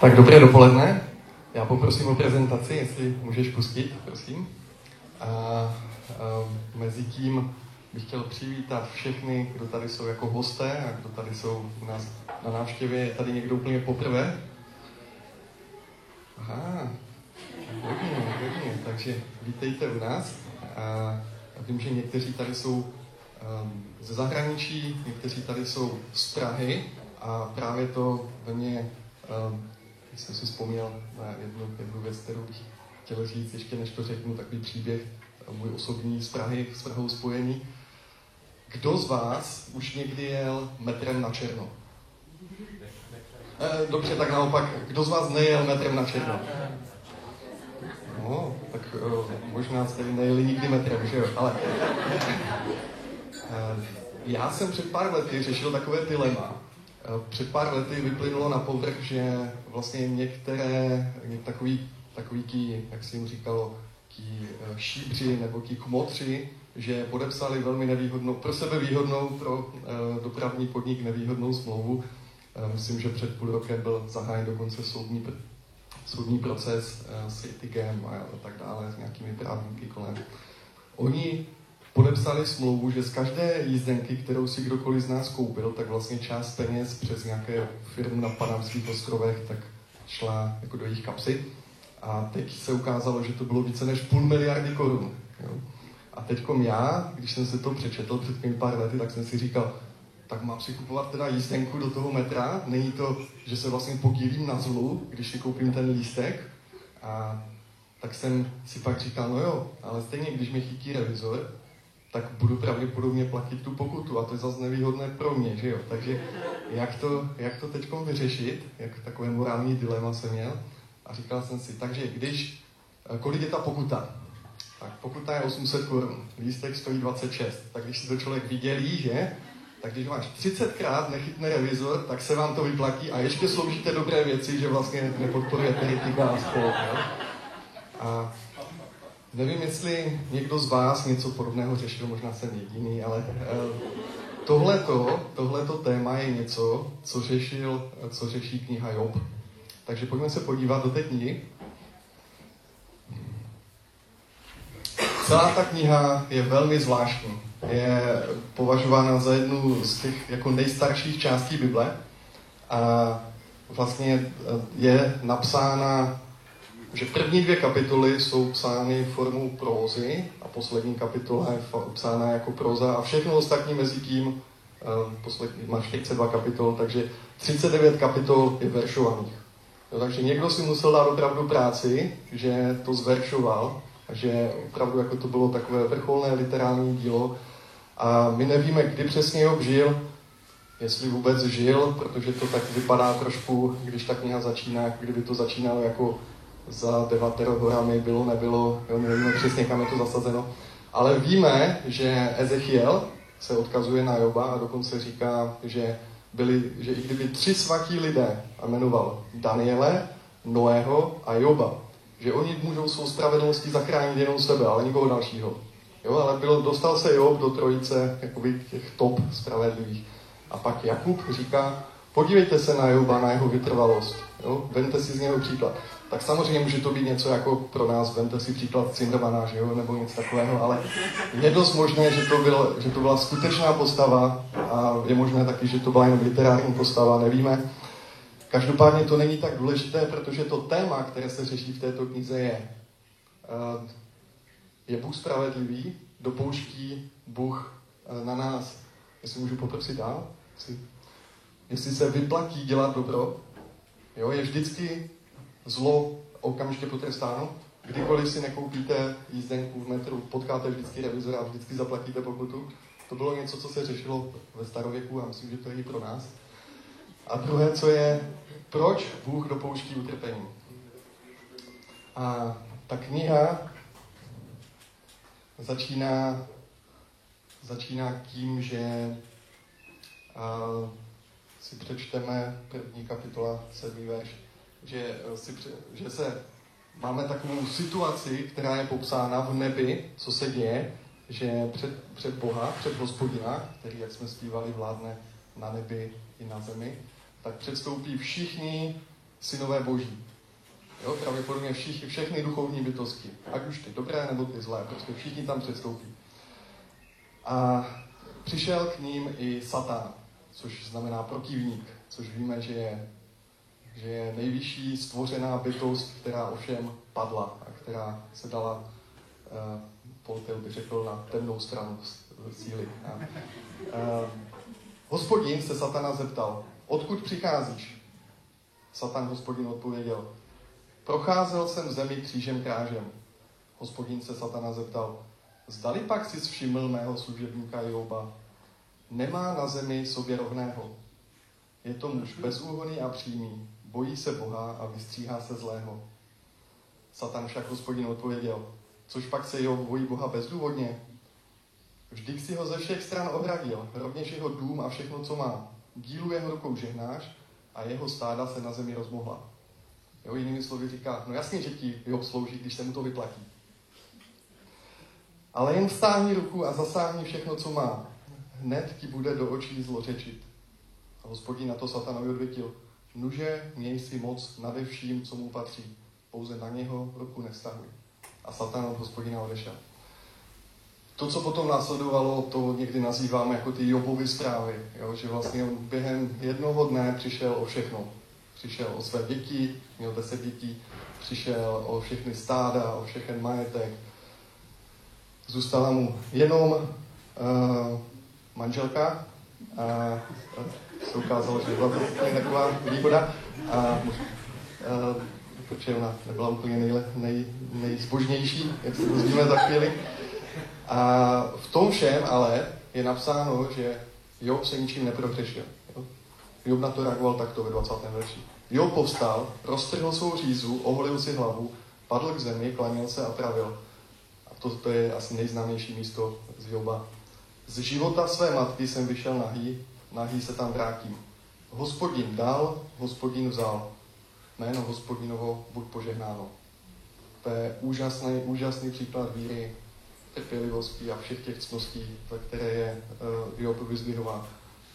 Tak dobré dopoledne. Já poprosím o prezentaci, jestli můžeš pustit, prosím. A, a mezi tím bych chtěl přivítat všechny, kdo tady jsou jako hosté a kdo tady jsou u nás na návštěvě. Je tady někdo úplně poprvé? Aha, hodně, hodně. Takže vítejte u nás. A vím, že někteří tady jsou um, ze zahraničí, někteří tady jsou z Prahy a právě to ve mně um, jsem si vzpomněl na jednu, jednu věc, kterou bych chtěl říct, ještě než to řeknu, takový příběh, můj osobní z Prahy, s Prahou spojený. Kdo z vás už někdy jel metrem na černo? Eh, dobře, tak naopak, kdo z vás nejel metrem na černo? No, tak eh, možná jste nejeli nikdy metrem, že jo, ale... Eh, já jsem před pár lety řešil takové dilema, Eh, před pár lety vyplynulo na povrch, že vlastně některé, takový, takový ký, jak se jim říkalo, ký eh, šíbři nebo ký kmotři, že podepsali velmi nevýhodnou, pro sebe výhodnou, pro uh, dopravní podnik nevýhodnou smlouvu. Uh, myslím, že před půl rokem byl zahájen dokonce soudní, soudní proces s Itigem a tak dále, s nějakými právníky kolem. Oni podepsali smlouvu, že z každé jízdenky, kterou si kdokoliv z nás koupil, tak vlastně část peněz přes nějaké firmy na Panamských ostrovech tak šla jako do jejich kapsy. A teď se ukázalo, že to bylo více než půl miliardy korun. Jo? A teď já, když jsem se to přečetl před těmi pár lety, tak jsem si říkal, tak mám si kupovat teda jízdenku do toho metra, není to, že se vlastně podílím na zlu, když si koupím ten lístek. A tak jsem si pak říkal, no jo, ale stejně, když mi chytí revizor, tak budu pravděpodobně platit tu pokutu a to je zase nevýhodné pro mě, že jo. Takže jak to, jak to teď vyřešit, jak takové morální dilema jsem měl a říkal jsem si, takže když, eh, kolik je ta pokuta? Tak pokuta je 800 korun, lístek stojí 26, tak když si to člověk vidělí, že, tak když máš 30 krát nechytný revizor, tak se vám to vyplatí a ještě sloužíte dobré věci, že vlastně nepodporujete etika a spolu. A Nevím, jestli někdo z vás něco podobného řešil, možná jsem jediný, ale eh, tohleto, tohleto téma je něco, co, řešil, co řeší kniha Job. Takže pojďme se podívat do té knihy. Celá ta kniha je velmi zvláštní. Je považována za jednu z těch jako nejstarších částí Bible a vlastně eh, je napsána že první dvě kapitoly jsou psány formou prózy a poslední kapitola je psána jako proza a všechno ostatní mezi tím, uh, poslední, má 42 kapitol, takže 39 kapitol je veršovaných. No, takže někdo si musel dát opravdu práci, že to zveršoval, že opravdu jako to bylo takové vrcholné literární dílo. A my nevíme, kdy přesně ho žil, jestli vůbec žil, protože to tak vypadá trošku, když ta kniha začíná, kdyby to začínalo jako za Devatero horami bylo, nebylo, jo, nevíme přesně, kam je to zasazeno. Ale víme, že Ezechiel se odkazuje na Joba a dokonce říká, že, byli, že i kdyby tři svatí lidé, a jmenoval Daniele, Noého a Joba, že oni můžou svou spravedlností zachránit jenom sebe, ale nikoho dalšího. Jo, ale byl, dostal se Job do trojice jakoby těch top spravedlivých. A pak Jakub říká, podívejte se na Joba, na jeho vytrvalost. Jo? Vemte si z něho příklad tak samozřejmě může to být něco jako pro nás, vemte si příklad Cindermana, že jo, nebo něco takového, ale je dost možné, že to, byl, že to byla skutečná postava a je možné taky, že to byla jen literární postava, nevíme. Každopádně to není tak důležité, protože to téma, které se řeší v této knize je, eh, je Bůh spravedlivý, dopouští Bůh eh, na nás. Jestli můžu poprosit dál? Jestli se vyplatí dělat dobro, jo, je vždycky zlo okamžitě potrestáno. Kdykoliv si nekoupíte jízdenku v metru, potkáte vždycky revizora a vždycky zaplatíte pokutu. To bylo něco, co se řešilo ve starověku a myslím, že to je i pro nás. A druhé, co je, proč Bůh dopouští utrpení. A ta kniha začíná, začíná tím, že a, si přečteme první kapitola, sedmý verš že, eh, si, že se máme takovou situaci, která je popsána v nebi, co se děje, že před, před Boha, před hospodina, který, jak jsme zpívali, vládne na nebi i na zemi, tak předstoupí všichni synové boží. Jo, pravděpodobně všichni, všechny duchovní bytosti, ať už ty dobré nebo ty zlé, prostě všichni tam předstoupí. A přišel k ním i Satan, což znamená protivník, což víme, že je, že je nejvyšší stvořená bytost, která ovšem padla a která se dala, uh, Poltel by řekl, na temnou stranu síly. A, uh, hospodin se Satana zeptal, odkud přicházíš? Satan hospodin odpověděl, procházel jsem zemi křížem krážem. Hospodin se Satana zeptal, zdali pak si všiml mého služebníka Joba, nemá na zemi sobě rovného. Je to muž bezúhoný a přímý, bojí se Boha a vystříhá se zlého. Satan však hospodin odpověděl, což pak se jeho bojí Boha bezdůvodně. Vždyť si ho ze všech stran ohradil, rovněž jeho dům a všechno, co má. Dílu jeho rukou žehnáš a jeho stáda se na zemi rozmohla. Jo, jinými slovy říká, no jasně, že ti Job slouží, když se mu to vyplatí. Ale jen stáhni ruku a zasáhni všechno, co má. Hned ti bude do očí zlořečit. A hospodin na to satanovi odvětil, nuže měj si moc nade vším, co mu patří. Pouze na něho ruku nestahuj. A satan od hospodina odešel. To, co potom následovalo, to někdy nazýváme jako ty Jobovy zprávy. Jo? Že vlastně on během jednoho dne přišel o všechno. Přišel o své děti, měl deset dětí, přišel o všechny stáda, o všechny majetek. Zůstala mu jenom uh, manželka a se ukázalo, že byla to úplně taková výhoda. A, uh, protože ona nebyla úplně nejle, nej, nejzbožnější, jak se dozvíme za chvíli. A v tom všem ale je napsáno, že Job se ničím neprohřešil. Job na to reagoval takto ve 20. verši. Job povstal, roztrhl svou řízu, oholil si hlavu, padl k zemi, klanil se a pravil. A to, to je asi nejznámější místo z Joba. Z života své matky jsem vyšel nahý, nahý se tam vrátím. Hospodin dal, hospodin vzal. Jméno hospodinovo buď požehnáno. To je úžasný, úžasný příklad víry, trpělivosti a všech těch cností, za které je uh, Job vyzdvihován.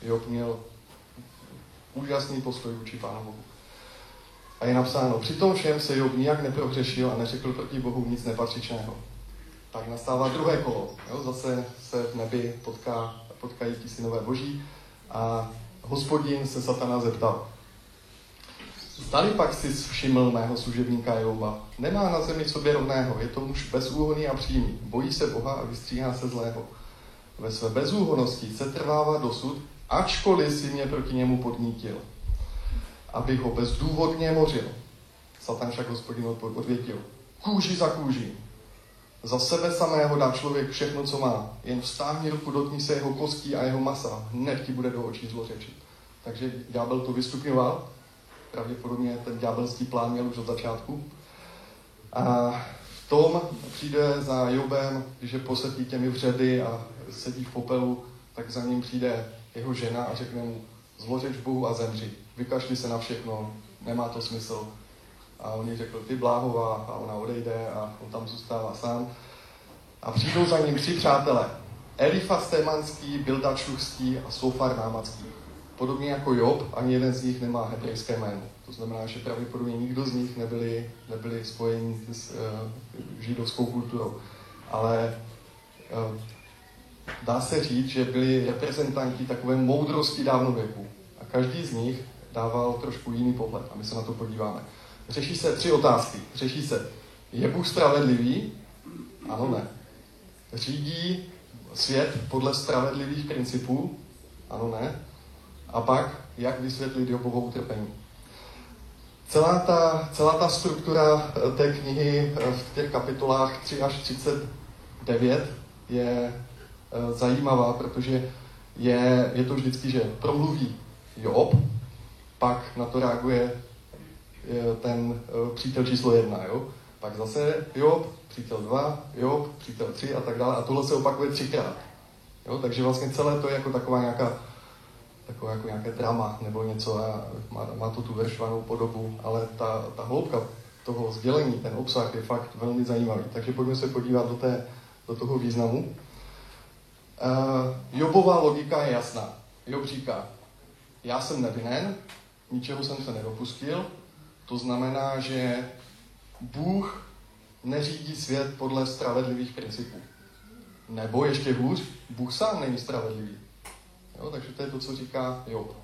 Job měl úžasný postoj vůči Pánu Bohu. A je napsáno, při tom všem se Job nijak neprohřešil a neřekl proti Bohu nic nepatřičného. Tak nastává druhé kolo. Jo? Zase se v nebi potká, potkají ti synové boží a hospodin se satana zeptal. Zdali pak si všiml mého služebníka Joba. Nemá na zemi sobě rovného, je to muž bezúhonný a přímý. Bojí se Boha a vystříhá se zlého. Ve své bezúhonosti se trvává dosud, ačkoliv si mě proti němu podnítil abych ho bezdůvodně mořil. Satan však hospodin odvětil. Kůži za kůži. Za sebe samého dá člověk všechno, co má. Jen vstáhni ruku, dotkni se jeho kostí a jeho masa. Hned ti bude do očí zlořečit. Takže ďábel to vystupňoval. Pravděpodobně ten ďábelský plán měl už od začátku. A v tom přijde za Jobem, když je posetí těmi vředy a sedí v popelu, tak za ním přijde jeho žena a řekne mu, zlořeč Bohu a zemři vykašli se na všechno, nemá to smysl. A on jí řekl, ty bláhová, a ona odejde a on tam zůstává sám. A přijdou za ním tři přátelé. Elifas Témanský, Bilda Šluchský a Sofar Námacký. Podobně jako Job, ani jeden z nich nemá hebrejské jméno. To znamená, že pravděpodobně nikdo z nich nebyli, nebyli spojeni s uh, židovskou kulturou. Ale uh, dá se říct, že byli reprezentanti takové moudrosti dávnověku. A každý z nich dával trošku jiný pohled a my se na to podíváme. Řeší se tři otázky. Řeší se, je Bůh spravedlivý? Ano, ne. Řídí svět podle spravedlivých principů? Ano, ne. A pak, jak vysvětlit Jobovou utrpení? Celá ta, celá ta struktura eh, té knihy eh, v těch kapitolách 3 až 39 je eh, zajímavá, protože je, je to vždycky, že promluví Job, pak na to reaguje ten e, přítel číslo jedna, jo? Pak zase Job, přítel dva, Job, přítel tři a tak dále. A tohle se opakuje třikrát. Jo? Takže vlastně celé to je jako taková nějaká takové jako nějaké drama nebo něco a má, má to tu veršvanou podobu, ale ta, ta hloubka toho sdělení, ten obsah je fakt velmi zajímavý. Takže pojďme se podívat do, té, do toho významu. Uh, Jobová logika je jasná. Job říká, já jsem nevinen, ničeho jsem se nedopustil, To znamená, že Bůh neřídí svět podle spravedlivých principů. Nebo ještě hůř, Bůh sám není spravedlivý. Jo, takže to je to, co říká Job.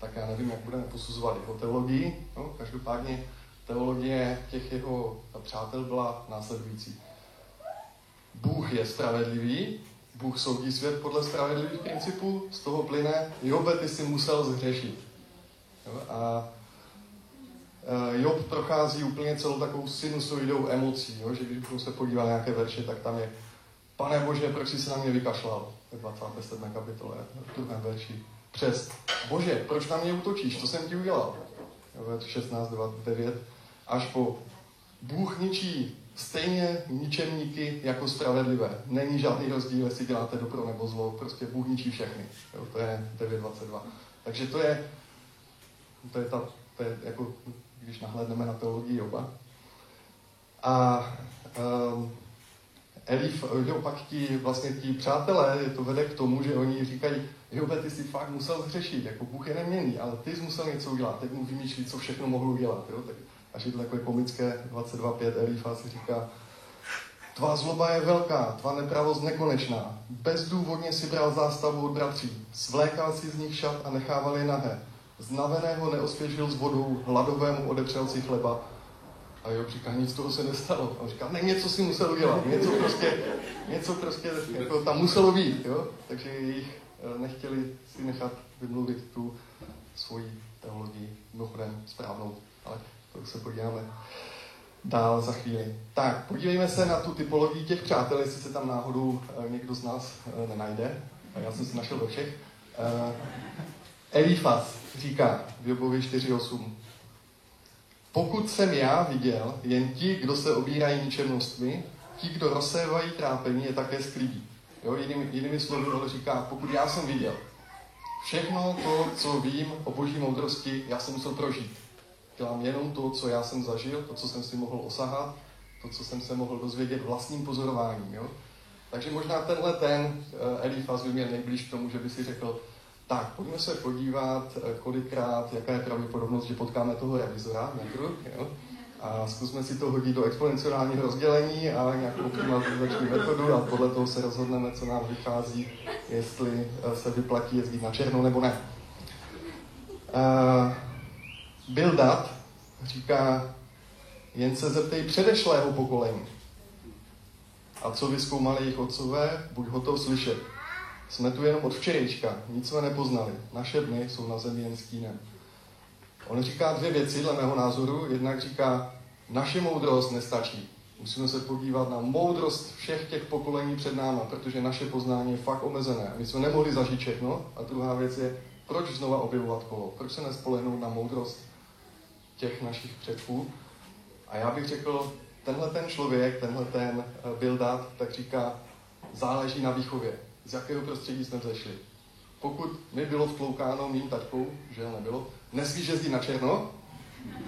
Tak já nevím, jak budeme posuzovat jeho teologii. Jo, každopádně teologie těch jeho přátel byla následující. Bůh je spravedlivý, Bůh soudí svět podle spravedlivých principů, z toho plyne, Jobe, ty si musel zhřešit. Jo, a Job prochází úplně celou takovou sinusoidou emocí, jo, že když se podívali na nějaké verše, tak tam je Pane Bože, proč jsi se na mě vykašlal? V 27. kapitole, v druhém verši. Přes Bože, proč na mě útočíš? Co jsem ti udělal? 16, 9. Až po Bůh ničí stejně ničemníky jako spravedlivé. Není žádný rozdíl, jestli děláte dobro nebo zlo. Prostě Bůh ničí všechny. Jo, to je 9.22. Takže to je, to je, ta, to je jako, když nahlédneme na teologii Joba. A um, Elif, jo, pak ti, vlastně ti přátelé, to vede k tomu, že oni říkají, jo, ty si fakt musel zřešit, jako Bůh je neměný, ale ty jsi musel něco udělat, teď mu vymýšlí, co všechno mohl udělat, jo, tak až je to takové komické 22.5 Elifa si říká, Tvá zloba je velká, tvá nepravost nekonečná. Bezdůvodně si bral zástavu od bratří, svlékal si z nich šat a nechával je nahé. Znaveného neosvěžil s vodou, hladovému odepřel si chleba. A jo, říká, nic toho se nestalo. A on říká, ne, něco si musel udělat, něco prostě, něco prostě jako tam muselo být, jo? Takže jich eh, nechtěli si nechat vymluvit tu svoji teologii, mimochodem správnou, ale to se podíváme dál za chvíli. Tak, podívejme se na tu typologii těch přátel, jestli se tam náhodou eh, někdo z nás eh, nenajde. Já jsem si našel ve všech. Elifas říká v Jobovi 4.8. Pokud jsem já viděl, jen ti, kdo se obírají ničemnostmi, ti, kdo rozsévají trápení, je také sklidí. Jo, jinými, jinými slovy ale říká, pokud já jsem viděl, všechno to, co vím o boží moudrosti, já jsem musel prožít. Dělám jenom to, co já jsem zažil, to, co jsem si mohl osahat, to, co jsem se mohl dozvědět vlastním pozorováním. Jo? Takže možná tenhle ten uh, Elifaz by měl nejblíž k tomu, že by si řekl, tak, pojďme se podívat, eh, kolikrát, jaká je pravděpodobnost, že potkáme toho revizora, metru, jo? a zkusme si to hodit do exponenciálního rozdělení a nějakou optimalizační metodu a podle toho se rozhodneme, co nám vychází, jestli eh, se vyplatí jezdit na černo nebo ne. Uh, Bildat říká, jen se zeptej předešlého pokolení. A co vyskoumali jejich otcové, buď hotov slyšet. Jsme tu jenom od včerejška, nic jsme nepoznali. Naše dny jsou na zemi jen stínem. On říká dvě věci, dle mého názoru. Jednak říká, naše moudrost nestačí. Musíme se podívat na moudrost všech těch pokolení před náma, protože naše poznání je fakt omezené. My jsme nemohli zažít všechno. A druhá věc je, proč znova objevovat kolo? Proč se nespolehnout na moudrost těch našich předků? A já bych řekl, tenhle ten člověk, tenhle ten eh, Bildat, tak říká, záleží na výchově z jakého prostředí jsme vzešli. Pokud mi bylo vtloukáno mým taťkou, že nebylo, nesmíš jezdit na černo,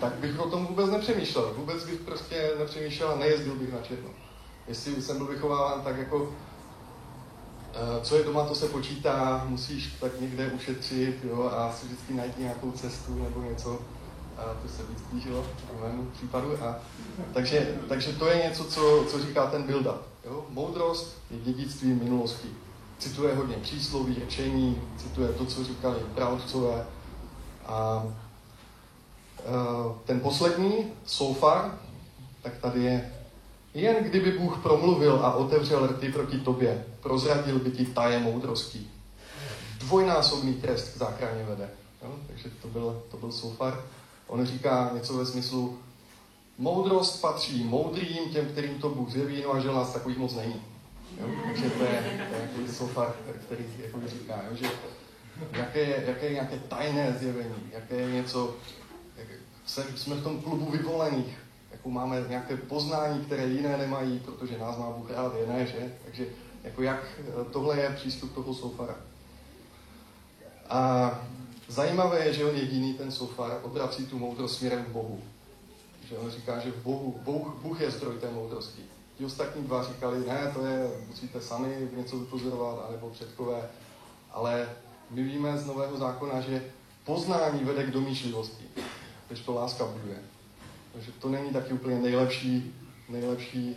tak bych o tom vůbec nepřemýšlel. Vůbec bych prostě nepřemýšlel a nejezdil bych na černo. Jestli jsem byl vychováván tak jako eh, co je doma, to se počítá, musíš tak někde ušetřit jo, a si vždycky najít nějakou cestu nebo něco. A to se víc blížilo v mému případu. A, takže, takže to je něco, co, co říká ten build-up. Moudrost je dědictví minulosti cituje hodně přísloví, řečení, cituje to, co říkali pravcové. A e, ten poslední, Sofar, tak tady je jen kdyby Bůh promluvil a otevřel rty proti tobě, prozradil by ti taje moudrosti. Dvojnásobný trest k záchraně vede. Jo? Takže to byl, to byl Sofar. On říká něco ve smyslu, moudrost patří moudrým, těm, kterým to Bůh zjeví, no a že nás takových moc není. Jo? Takže to je, to je jako sofa, který jako říká, jo? že jaké, jaké je nějaké tajné zjevení, jaké je něco, jak, jsme v tom klubu vyvolených, jako máme nějaké poznání, které jiné nemají, protože nás má Bůh rád, je ne, že? Takže jako jak tohle je přístup toho sofara. A zajímavé je, že on jediný, ten sofar, obrací tu moudrost směrem k Bohu. Že on říká, že Bohu, Bůh, Bůh je zdroj té moudrosti. Ti ostatní dva říkali, ne, to je, musíte sami něco vypozorovat, anebo předkové. Ale my víme z Nového zákona, že poznání vede k domýšlivosti. když to láska buduje. Takže to není taky úplně nejlepší, nejlepší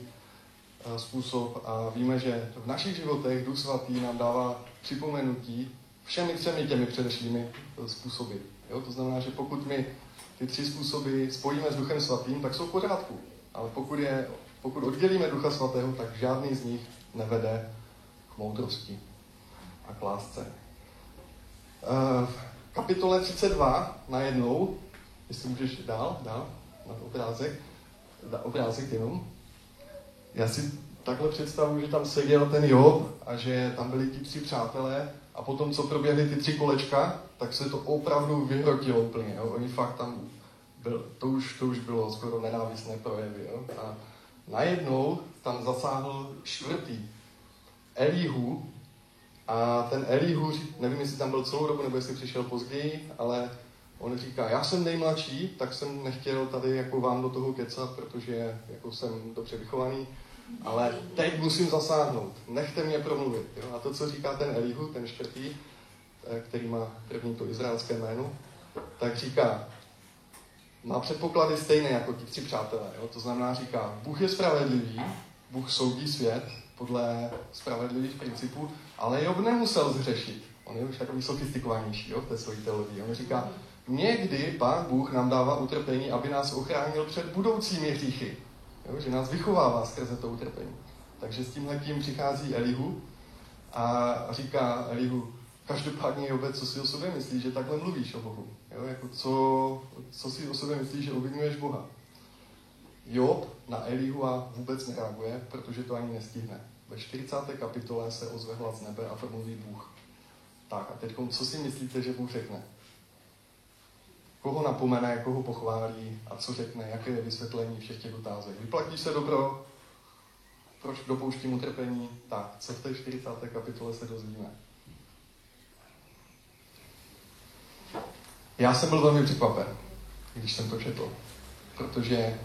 uh, způsob a víme, že v našich životech Duch Svatý nám dává připomenutí všemi třemi těmi předešlými uh, způsoby. Jo? To znamená, že pokud my ty tři způsoby spojíme s Duchem Svatým, tak jsou v pořádku. Ale pokud, je, pokud oddělíme Ducha Svatého, tak žádný z nich nevede k moudrosti a k lásce. Uh, v kapitole 32 najednou, jestli můžeš dál, dál, na obrázek, na obrázek jenom. Já si takhle představuji, že tam seděl ten Job a že tam byli ti tři přátelé a potom, co proběhly ty tři kolečka, tak se to opravdu vyhrotilo úplně. Jo? Oni fakt tam, byl, to, už, to už bylo skoro nenávistné projevy. Jo? A najednou tam zasáhl čtvrtý Elihu, a ten Elihu, nevím, jestli tam byl celou dobu, nebo jestli přišel později, ale on říká, já jsem nejmladší, tak jsem nechtěl tady jako vám do toho kecat, protože jako jsem dobře vychovaný, ale teď musím zasáhnout, nechte mě promluvit. Jo? A to, co říká ten Elihu, ten čtvrtý, eh, který má první to izraelské jméno, tak říká, má předpoklady stejné jako ti tři přátelé. Jo? To znamená, říká, Bůh je spravedlivý, Bůh soudí svět podle spravedlivých principů, ale Job nemusel zřešit. On je už takový sofistikovanější jo, v té své teologii. On říká, někdy Pán Bůh nám dává utrpení, aby nás ochránil před budoucími hříchy. Jo, že nás vychovává skrze to utrpení. Takže s tímhle tím přichází Elihu a říká Elihu, každopádně Jobe, co si o sobě myslíš, že takhle mluvíš o Bohu? Jo, jako co, co si o sobě myslíš, že obvinuješ Boha? Job na Elihu a vůbec nereaguje, protože to ani nestihne. Ve 40. kapitole se ozve hlas z nebe a promluví Bůh. Tak a teď, co si myslíte, že Bůh řekne? Koho napomene, koho pochválí a co řekne, jaké je vysvětlení všech těch otázek. Vyplatí se dobro? Proč dopouštím utrpení? Tak, co v té 40. kapitole se dozvíme? Já jsem byl velmi překvapen, když jsem to četl, protože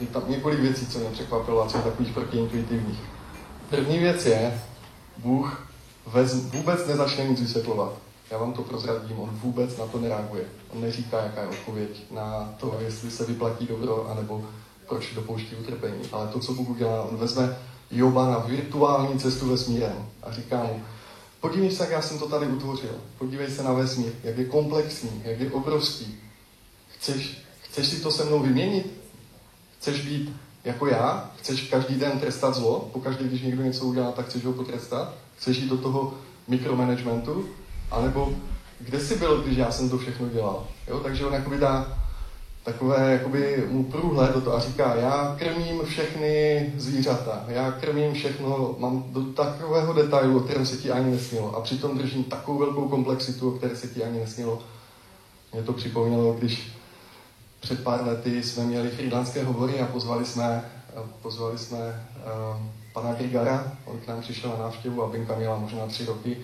je tam několik věcí, co mě překvapilo a co je takových protiintuitivních. První věc je, Bůh vez, vůbec nezačne nic vysvětlovat. Já vám to prozradím, on vůbec na to nereaguje. On neříká, jaká je odpověď na to, jestli se vyplatí dobro, anebo proč dopouští utrpení. Ale to, co Bůh udělá, on vezme Joba na virtuální cestu vesmírem a říká mu, podívej se, jak já jsem to tady utvořil. Podívej se na vesmír, jak je komplexní, jak je obrovský. Chceš, chceš si to se mnou vyměnit? Chceš být jako já? Chceš každý den trestat zlo? Pokaždé, když někdo něco udělá, tak chceš ho potrestat? Chceš jít do toho mikromanagementu? A nebo kde jsi byl, když já jsem to všechno dělal? Jo? Takže on jakoby dá takové jakoby mu průhled do toho a říká, já krmím všechny zvířata, já krmím všechno, mám do takového detailu, o kterém se ti ani nesnilo a přitom držím takovou velkou komplexitu, o které se ti ani nesnilo. Mě to připomnělo, když před pár lety jsme měli frýdlanské hovory a pozvali jsme, pozvali jsme uh, pana Grigara, on k nám přišel na návštěvu a Binka měla možná tři roky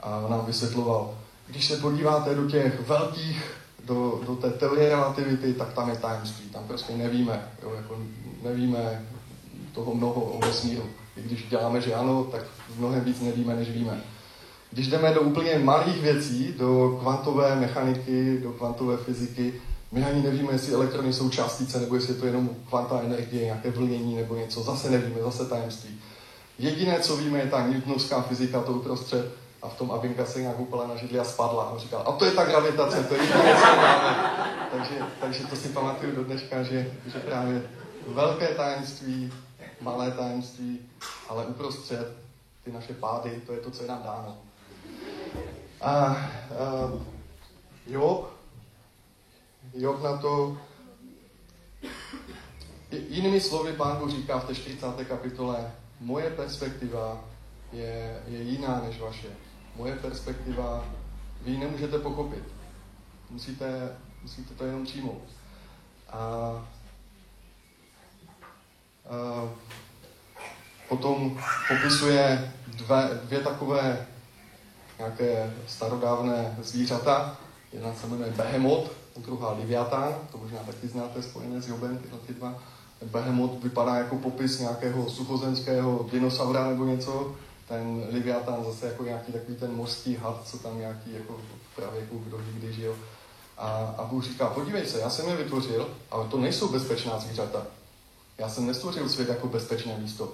a nám vysvětloval, když se podíváte do těch velkých, do, do té teorie relativity, tak tam je tajemství, tam prostě nevíme, jo, jako nevíme toho mnoho o vesmíru. I když děláme, že ano, tak mnohem víc nevíme, než víme. Když jdeme do úplně malých věcí, do kvantové mechaniky, do kvantové fyziky, my ani nevíme, jestli elektrony jsou částice, nebo jestli je to jenom kvanta energie, nějaké vlnění nebo něco. Zase nevíme, zase tajemství. Jediné, co víme, je ta newtonovská fyzika, to uprostřed. A v tom Abinka se nějak upala na židli a spadla. A říkal, a to je ta gravitace, to je jediné, co máme. Takže, takže to si pamatuju do dneška, že, že právě velké tajemství, malé tajemství, ale uprostřed ty naše pády, to je to, co je nám dáno. A, a Job Job na to, jinými slovy pán Bůh říká v té 40. kapitole, moje perspektiva je, je jiná než vaše. Moje perspektiva, vy ji nemůžete pochopit. Musíte, musíte to jenom přijmout. A, a potom popisuje dvě, dvě takové nějaké starodávné zvířata. Jedna se jmenuje Behemoth, druhá Liviatán, to možná taky znáte spojené s Jobem, tyhle ty dva. Behemoth vypadá jako popis nějakého suchozemského dinosaura nebo něco, ten Liviatán zase jako nějaký takový ten mořský had, co tam nějaký jako pravěku, kdo kdy žil. A, a Bůh říká, podívej se, já jsem je vytvořil, ale to nejsou bezpečná zvířata. Já jsem nestvořil svět jako bezpečné místo.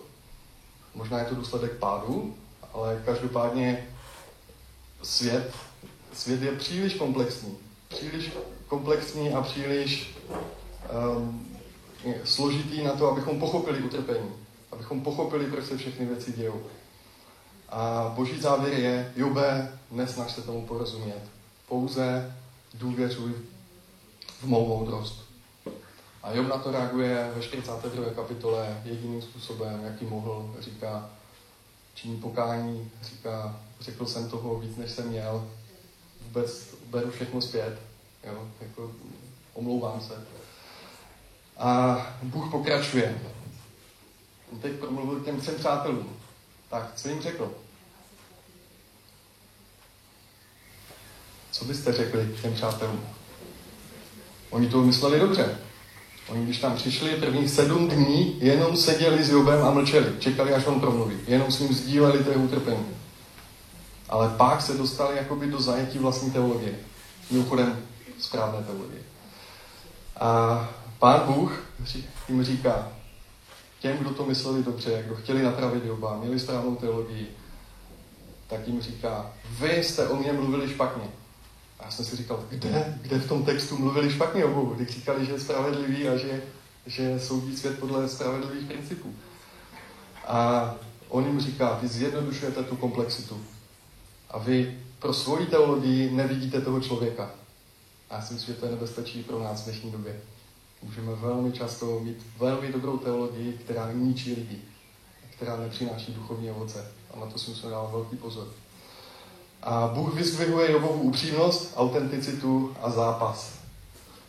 Možná je to důsledek pádu, ale každopádně svět, svět je příliš komplexní. Příliš komplexní a příliš um, složitý na to, abychom pochopili utrpení. Abychom pochopili, proč se všechny věci dějou. A boží závěr je, Jube, nesnaž se tomu porozumět. Pouze důvěřuj v mou moudrost. A Job na to reaguje ve 42. kapitole jediným způsobem, jaký mohl. Říká, činí pokání, říká, řekl jsem toho víc, než jsem měl, vůbec beru všechno zpět, jo, jako omlouvám se. A Bůh pokračuje. Teď promluvil těm třem přátelům. Tak, co jim řekl? Co byste řekli těm přátelům? Oni to mysleli dobře. Oni, když tam přišli, prvních sedm dní jenom seděli s Jobem a mlčeli. Čekali, až on promluví. Jenom s ním sdíleli to utrpení. Ale pak se dostali jakoby do zajetí vlastní teologie. Mimochodem správné teologie. A pán Bůh jim říká, těm, kdo to mysleli dobře, kdo chtěli napravit Joba, měli správnou teologii, tak jim říká, vy jste o mě mluvili špatně. A já jsem si říkal, kde, kde v tom textu mluvili špatně o Bohu, když říkali, že je spravedlivý a že, že soudí svět podle spravedlivých principů. A on jim říká, vy zjednodušujete tu komplexitu. A vy pro svoji teologii nevidíte toho člověka. A já si myslím, že to je nebezpečí pro nás v dnešní době. Můžeme velmi často mít velmi dobrou teologii, která ničí lidi, která nepřináší duchovní ovoce. A na to si musíme dát velký pozor. A Bůh vyzdvihuje Jobovu upřímnost, autenticitu a zápas.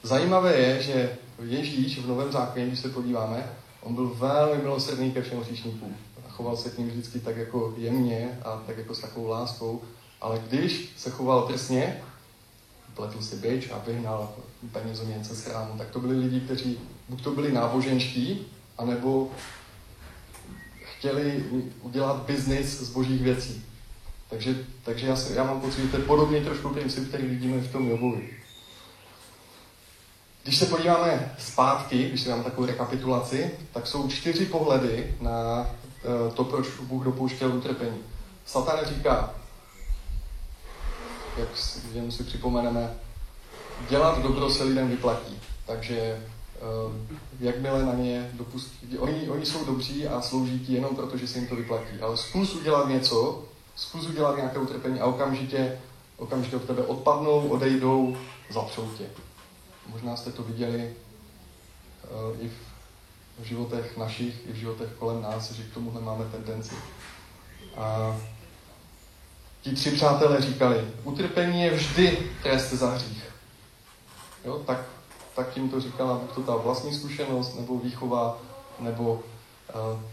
Zajímavé je, že Ježíš v Novém zákoně, když se podíváme, on byl velmi milosrdný ke všem hříšníkům. Choval se k ním vždycky tak jako jemně a tak jako s takovou láskou. Ale když se choval trestně, pletl si byč a vyhnal penězoměnce z chrámu, tak to byli lidi, kteří buď to byli náboženští, anebo chtěli udělat biznis z božích věcí. Takže, takže já, si, já mám pocit, že to je podobný trošku princip, který vidíme v tom Jobovi. Když se podíváme zpátky, když si dám takovou rekapitulaci, tak jsou čtyři pohledy na uh, to, proč Bůh dopouštěl utrpení. Satan říká, jak jen si připomeneme, dělat dobro se lidem vyplatí. Takže uh, jakmile na ně dopustí, oni, oni jsou dobří a slouží ti jenom proto, že se jim to vyplatí. Ale zkus udělat něco, zkus udělat nějaké utrpení a okamžitě, okamžitě od tebe odpadnou, odejdou, zapřou tě. Možná jste to viděli uh, i v životech našich, i v životech kolem nás, že k tomuhle máme tendenci. A ti tři přátelé říkali, utrpení je vždy trest za hřích. Jo, tak, tak jim to říkala buď to ta vlastní zkušenost, nebo výchova, nebo uh,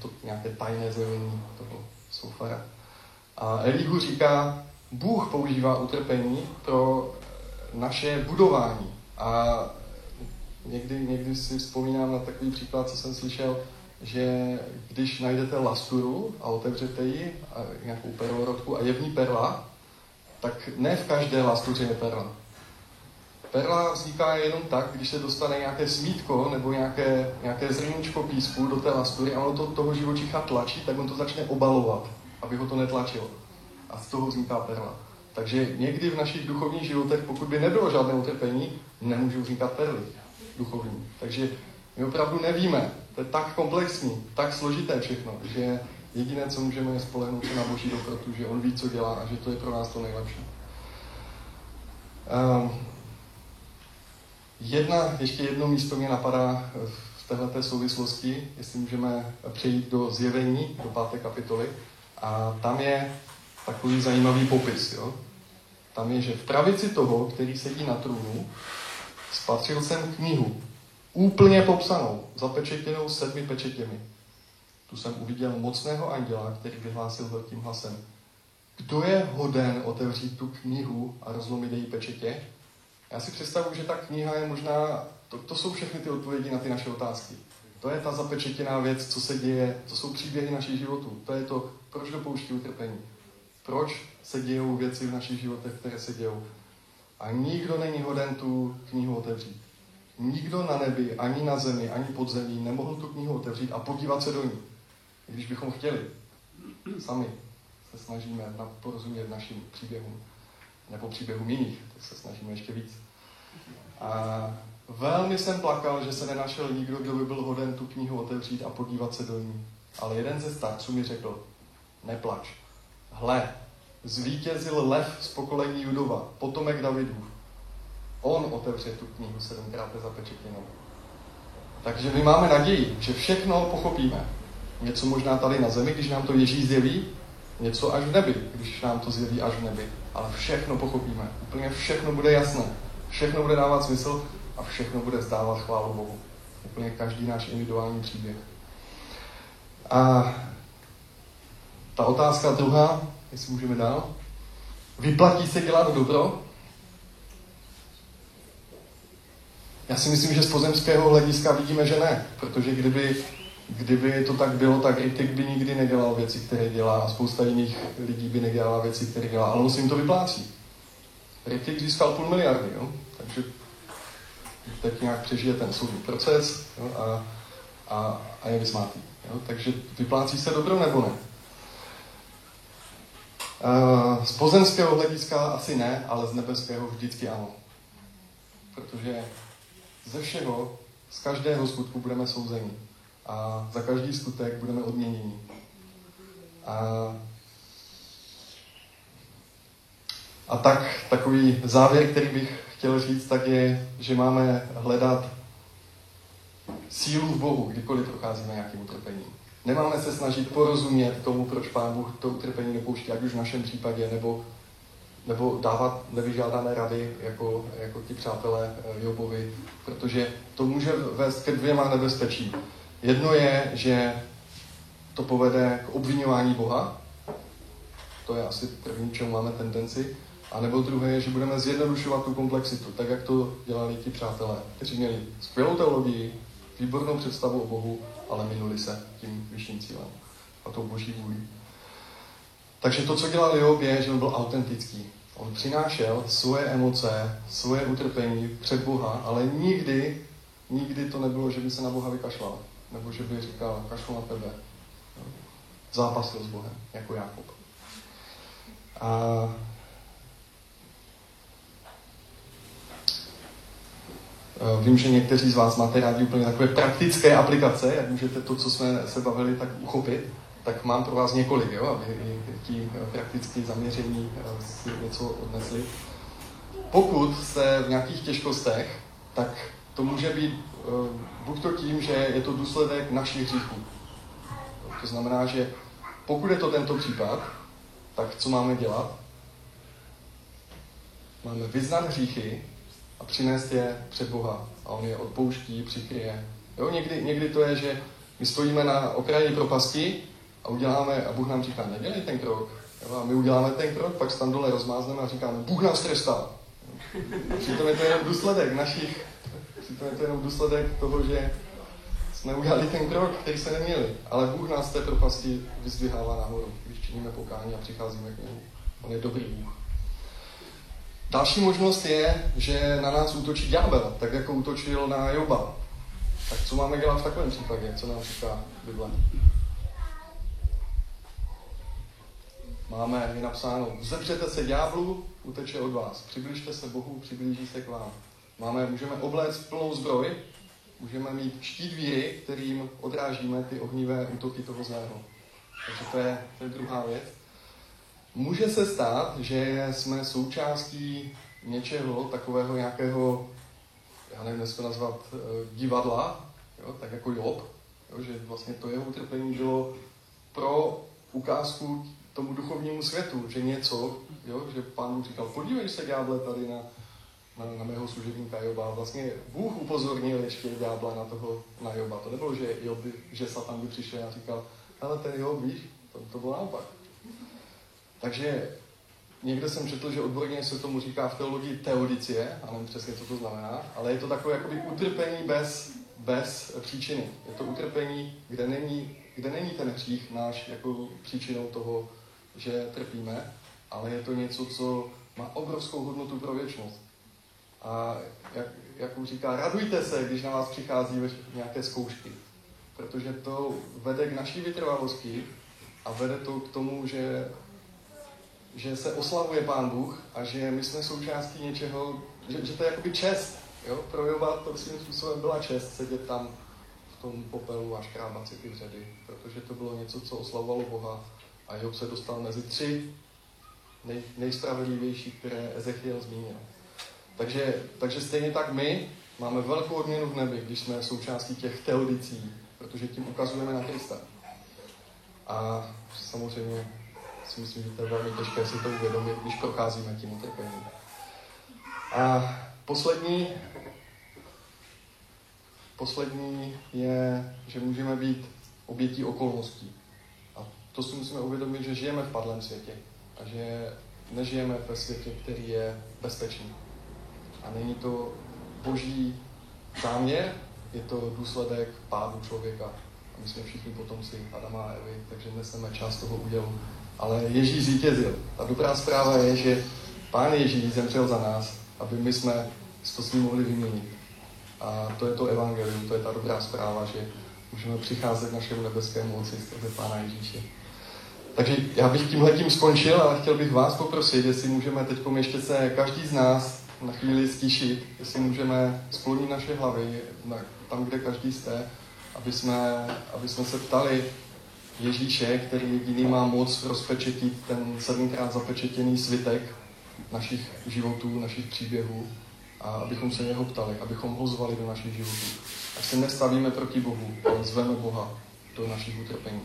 to nějaké tajné zjevení toho soufara. A Elihu říká, Bůh používá utrpení pro naše budování. A někdy, někdy si vzpomínám na takový příklad, co jsem slyšel, že když najdete lasturu a otevřete ji, a nějakou perlorodku a je v ní perla, tak ne v každé lastuře je perla. Perla vzniká jenom tak, když se dostane nějaké smítko nebo nějaké, nějaké zrníčko písku do té lastury a ono to toho živočicha tlačí, tak on to začne obalovat aby ho to netlačilo. A z toho vzniká perla. Takže někdy v našich duchovních životech, pokud by nebylo žádné utrpení, nemůžou vznikat perly duchovní. Takže my opravdu nevíme. To je tak komplexní, tak složité všechno, že jediné, co můžeme, je spolehnout se na Boží dobrotu, že On ví, co dělá a že to je pro nás to nejlepší. Um, jedna, ještě jedno místo mě napadá v této souvislosti, jestli můžeme přejít do zjevení, do páté kapitoly. A tam je takový zajímavý popis. Jo? Tam je, že v pravici toho, který sedí na trůnu, spatřil jsem knihu, úplně popsanou, zapečetěnou sedmi pečetěmi. Tu jsem uviděl mocného anděla, který vyhlásil velkým hlasem. Kdo je hoden otevřít tu knihu a rozlomit její pečetě? Já si představuji, že ta kniha je možná, to, to jsou všechny ty odpovědi na ty naše otázky. To je ta zapečetěná věc, co se děje, to jsou příběhy našich životů. To je to, proč dopouští utrpení. Proč se dějou věci v našich životech, které se dějou. A nikdo není hoden tu knihu otevřít. Nikdo na nebi, ani na zemi, ani pod zemí nemohl tu knihu otevřít a podívat se do ní. I když bychom chtěli. Sami se snažíme porozumět našim příběhům. Nebo příběhům jiných, tak se snažíme ještě víc. A velmi jsem plakal, že se nenašel nikdo, kdo by byl hoden tu knihu otevřít a podívat se do ní. Ale jeden ze starců mi řekl, neplač. Hle, zvítězil lev z pokolení Judova, potomek Davidův. On otevře tu knihu sedmkrát zapečetěnou. Takže my máme naději, že všechno pochopíme. Něco možná tady na zemi, když nám to Ježíš zjeví, něco až v nebi, když nám to zjeví až v nebi. Ale všechno pochopíme. Úplně všechno bude jasné. Všechno bude dávat smysl a všechno bude vzdávat chválu Bohu. Úplně každý náš individuální příběh. A ta otázka druhá, jestli můžeme dál. Vyplatí se dělat dobro? Já si myslím, že z pozemského hlediska vidíme, že ne, protože kdyby, kdyby to tak bylo, tak Ritik by nikdy nedělal věci, které dělá a spousta jiných lidí by nedělala věci, které dělá, ale on si jim to vyplácí. Ritik získal půl miliardy, jo? Teď nějak přežije ten soudní proces jo? A, a, a je vysmátý. Jo? Takže vyplácí se dobro nebo ne? Uh, z pozemského hlediska asi ne, ale z nebeského vždycky ano. Protože ze všeho, z každého skutku budeme souzeni. A za každý skutek budeme odměněni. A, a tak takový závěr, který bych chtěl říct, tak je, že máme hledat sílu v Bohu, kdykoliv procházíme nějakým utrpením. Nemáme se snažit porozumět tomu, proč Pán Bůh to utrpení nepouští, ať už v našem případě, nebo, nebo dávat nevyžádané rady, jako, jako ti přátelé eh, Jobovi, protože to může vést ke dvěma nebezpečím. Jedno je, že to povede k obvinování Boha, to je asi první, čemu máme tendenci, a nebo druhé je, že budeme zjednodušovat tu komplexitu, tak jak to dělali ti přátelé, kteří měli skvělou teologii, výbornou představu o Bohu, ale minuli se tím vyšším cílem a tou boží vůli. Takže to, co dělal Job, je, že on byl autentický. On přinášel svoje emoce, svoje utrpení před Boha, ale nikdy, nikdy to nebylo, že by se na Boha vykašlal. Nebo že by říkal, kašlu na tebe. Zápasil s Bohem, jako Jakob. A vím, že někteří z vás máte rádi úplně takové praktické aplikace, jak můžete to, co jsme se bavili, tak uchopit. Tak mám pro vás několik, jo, aby ti eh, prakticky zaměření eh, si něco odnesli. Pokud jste v nějakých těžkostech, tak to může být buď to tím, že je to důsledek našich hříchů. To znamená, že pokud je to tento případ, tak co máme dělat? Máme vyznat hříchy a přinést je před Boha. A on je odpouští, přikryje. Jo, někdy, někdy to je, že my stojíme na okraji propasti a uděláme, a Bůh nám říká, nedělej ten krok. Jo, a my uděláme ten krok, pak tam dole rozmázneme a říkáme, Bůh nás trestá. Přitom je to jenom důsledek našich, přitom je to jenom důsledek toho, že jsme udělali ten krok, který se neměli. Ale Bůh nás z té propasti vyzdvihává nahoru, když činíme pokání a přicházíme k němu. On je dobrý Bůh. Další možnost je, že na nás útočí ďábel, tak jako útočil na Joba. Tak co máme dělat v takovém případě? Co nám říká Bible? Máme je napsáno, vzepřete se ďáblu, uteče od vás. Přibližte se Bohu, přiblíží se k vám. Máme, můžeme obléct plnou zbroj, můžeme mít štít víry, kterým odrážíme ty ohnivé útoky toho zlého. Takže to je, to je druhá věc. Může se stát, že jsme součástí něčeho takového nějakého, já nevím, jestli to nazvat, eh, divadla, jo, tak jako Job, jo, že vlastně to jeho utrpení bylo pro ukázku tomu duchovnímu světu, že něco, jo, že pán říkal, podívej se, ďáble, tady na, na, na mého služebníka Joba. Vlastně Bůh upozornil ještě ďábla na toho, na Joba. To nebylo, že, Job že Satan by přišel a říkal, ale ten Job, víš, to, to bylo naopak. Takže někde jsem četl, že odborně se tomu říká v teologii teodicie, a nevím přesně, co to znamená, ale je to takové jakoby utrpení bez, bez příčiny. Je to utrpení, kde není, kde není ten hřích náš jako příčinou toho, že trpíme, ale je to něco, co má obrovskou hodnotu pro věčnost. A jak, jak už říká, radujte se, když na vás přichází nějaké zkoušky. Protože to vede k naší vytrvalosti a vede to k tomu, že, že se oslavuje Pán Bůh a že my jsme součástí něčeho, že, že to je jakoby čest. Jo? Pro Jova to svým způsobem byla čest sedět tam v tom popelu a škrábat si ty vředy, protože to bylo něco, co oslavovalo Boha a Job se dostal mezi tři nej, nejspravedlivější, které Ezechiel zmínil. Takže, takže stejně tak my máme velkou odměnu v nebi, když jsme součástí těch teodicí, protože tím ukazujeme na Krista. A samozřejmě si myslím, že to je velmi těžké si to uvědomit, když procházíme tím utrpením. A poslední, poslední je, že můžeme být obětí okolností. A to si musíme uvědomit, že žijeme v padlém světě a že nežijeme ve světě, který je bezpečný. A není to boží záměr, je to důsledek pádu člověka. A my jsme všichni potomci Adama a Evy, takže neseme část toho údělu. Ale Ježíš zvítězil. Ta dobrá zpráva je, že Pán Ježíš zemřel za nás, aby my jsme to s ním mohli vyměnit. A to je to evangelium, to je ta dobrá zpráva, že můžeme přicházet k našemu nebeskému Otci skrze Pána Ježíše. Takže já bych tímhle tím skončil, ale chtěl bych vás poprosit, jestli můžeme teď ještě se každý z nás na chvíli stišit, jestli můžeme sklonit naše hlavy na, tam, kde každý jste, aby jsme, aby jsme se ptali Ježíše, který jediný má moc rozpečetit ten sedmkrát zapečetěný svitek našich životů, našich příběhů a abychom se něho ptali, abychom ho zvali do našich životů. Ať se nestavíme proti Bohu, ale zveme Boha do našich utrpení.